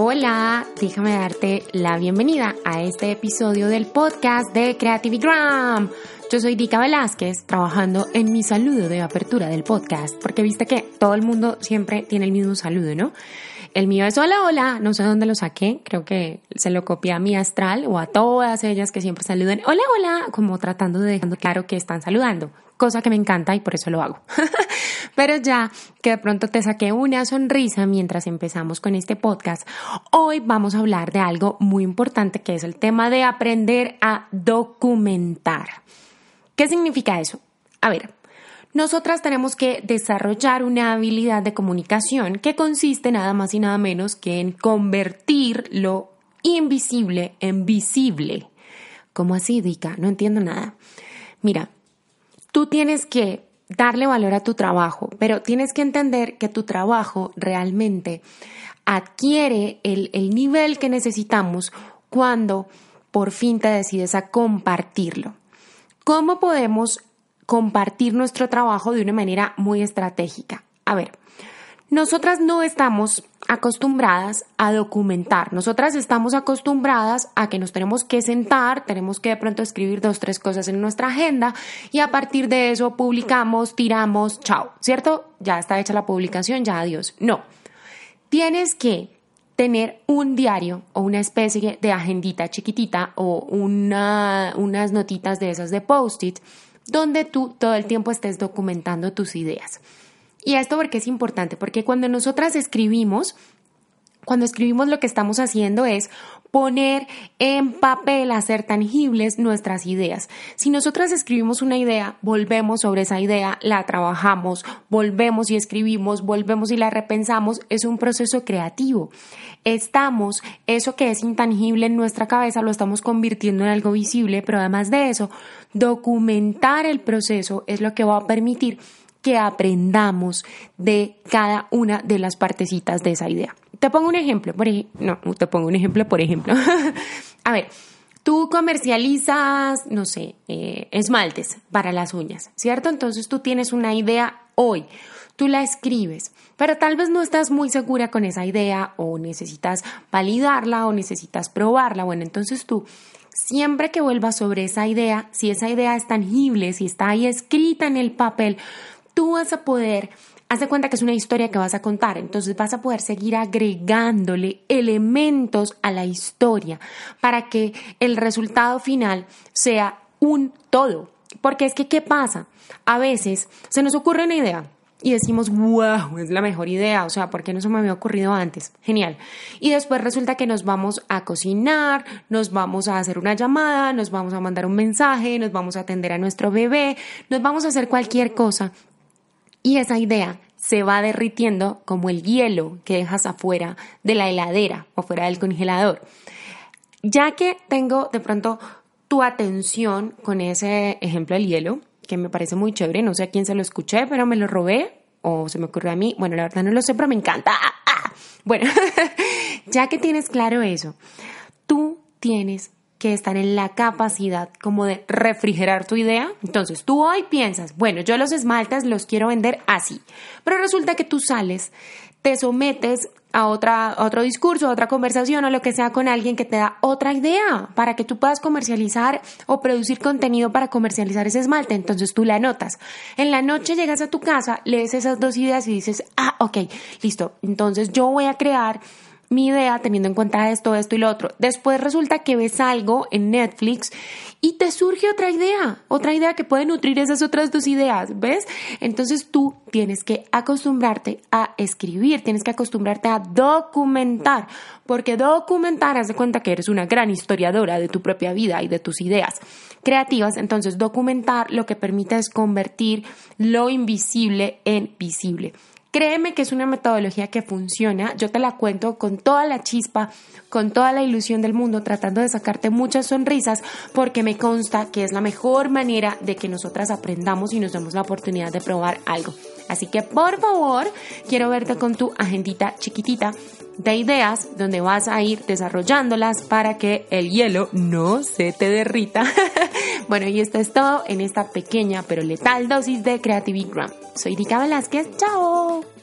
Hola, déjame darte la bienvenida a este episodio del podcast de Creativigram. Yo soy Dika Velázquez, trabajando en mi saludo de apertura del podcast, porque viste que todo el mundo siempre tiene el mismo saludo, ¿no? El mío es hola, hola, no sé dónde lo saqué, creo que se lo copié a mi astral o a todas ellas que siempre saluden hola, hola, como tratando de dejando claro que están saludando, cosa que me encanta y por eso lo hago. Pero ya que de pronto te saqué una sonrisa mientras empezamos con este podcast, hoy vamos a hablar de algo muy importante que es el tema de aprender a documentar. ¿Qué significa eso? A ver, nosotras tenemos que desarrollar una habilidad de comunicación que consiste nada más y nada menos que en convertir lo invisible en visible. ¿Cómo así, Dika? No entiendo nada. Mira, tú tienes que darle valor a tu trabajo, pero tienes que entender que tu trabajo realmente adquiere el, el nivel que necesitamos cuando por fin te decides a compartirlo. ¿Cómo podemos compartir nuestro trabajo de una manera muy estratégica. A ver, nosotras no estamos acostumbradas a documentar. Nosotras estamos acostumbradas a que nos tenemos que sentar, tenemos que de pronto escribir dos, tres cosas en nuestra agenda y a partir de eso publicamos, tiramos, chao, ¿cierto? Ya está hecha la publicación, ya adiós. No. Tienes que tener un diario o una especie de agendita chiquitita o una, unas notitas de esas de post-it donde tú todo el tiempo estés documentando tus ideas. Y esto porque es importante, porque cuando nosotras escribimos, cuando escribimos lo que estamos haciendo es poner en papel, hacer tangibles nuestras ideas. Si nosotras escribimos una idea, volvemos sobre esa idea, la trabajamos, volvemos y escribimos, volvemos y la repensamos, es un proceso creativo. Estamos, eso que es intangible en nuestra cabeza, lo estamos convirtiendo en algo visible, pero además de eso, documentar el proceso es lo que va a permitir que aprendamos de cada una de las partecitas de esa idea. Te pongo un ejemplo, por ejemplo, no, te pongo un ejemplo, por ejemplo. a ver, tú comercializas, no sé, eh, esmaltes para las uñas, ¿cierto? Entonces tú tienes una idea hoy, tú la escribes, pero tal vez no estás muy segura con esa idea o necesitas validarla o necesitas probarla. Bueno, entonces tú siempre que vuelvas sobre esa idea, si esa idea es tangible, si está ahí escrita en el papel, tú vas a poder haz de cuenta que es una historia que vas a contar, entonces vas a poder seguir agregándole elementos a la historia para que el resultado final sea un todo. Porque es que, ¿qué pasa? A veces se nos ocurre una idea y decimos, wow, es la mejor idea, o sea, ¿por qué no se me había ocurrido antes? Genial. Y después resulta que nos vamos a cocinar, nos vamos a hacer una llamada, nos vamos a mandar un mensaje, nos vamos a atender a nuestro bebé, nos vamos a hacer cualquier cosa y esa idea se va derritiendo como el hielo que dejas afuera de la heladera o fuera del congelador. Ya que tengo de pronto tu atención con ese ejemplo del hielo, que me parece muy chévere, no sé a quién se lo escuché, pero me lo robé o se me ocurrió a mí, bueno, la verdad no lo sé, pero me encanta. Bueno, ya que tienes claro eso, tú tienes que estar en la capacidad como de refrigerar tu idea. Entonces tú hoy piensas, bueno, yo los esmaltes los quiero vender así, pero resulta que tú sales, te sometes a, otra, otro discurso, a otra conversación o lo que sea con alguien que te da otra idea para que tú puedas comercializar o producir contenido para comercializar ese esmalte. Entonces tú la anotas. En la noche llegas a tu casa, lees esas dos ideas y dices, ah, ok, listo. Entonces yo voy a crear mi idea teniendo en cuenta esto, esto y lo otro. Después resulta que ves algo en Netflix y te surge otra idea, otra idea que puede nutrir esas otras dos ideas, ¿ves? Entonces tú tienes que acostumbrarte a escribir, tienes que acostumbrarte a documentar, porque documentar, haz de cuenta que eres una gran historiadora de tu propia vida y de tus ideas creativas, entonces documentar lo que permite es convertir lo invisible en visible. Créeme que es una metodología que funciona. Yo te la cuento con toda la chispa, con toda la ilusión del mundo, tratando de sacarte muchas sonrisas, porque me consta que es la mejor manera de que nosotras aprendamos y nos demos la oportunidad de probar algo. Así que por favor, quiero verte con tu agendita chiquitita de ideas donde vas a ir desarrollándolas para que el hielo no se te derrita. bueno, y esto es todo en esta pequeña pero letal dosis de Creativity Gram. Soy Dika Velázquez. ¡Chao!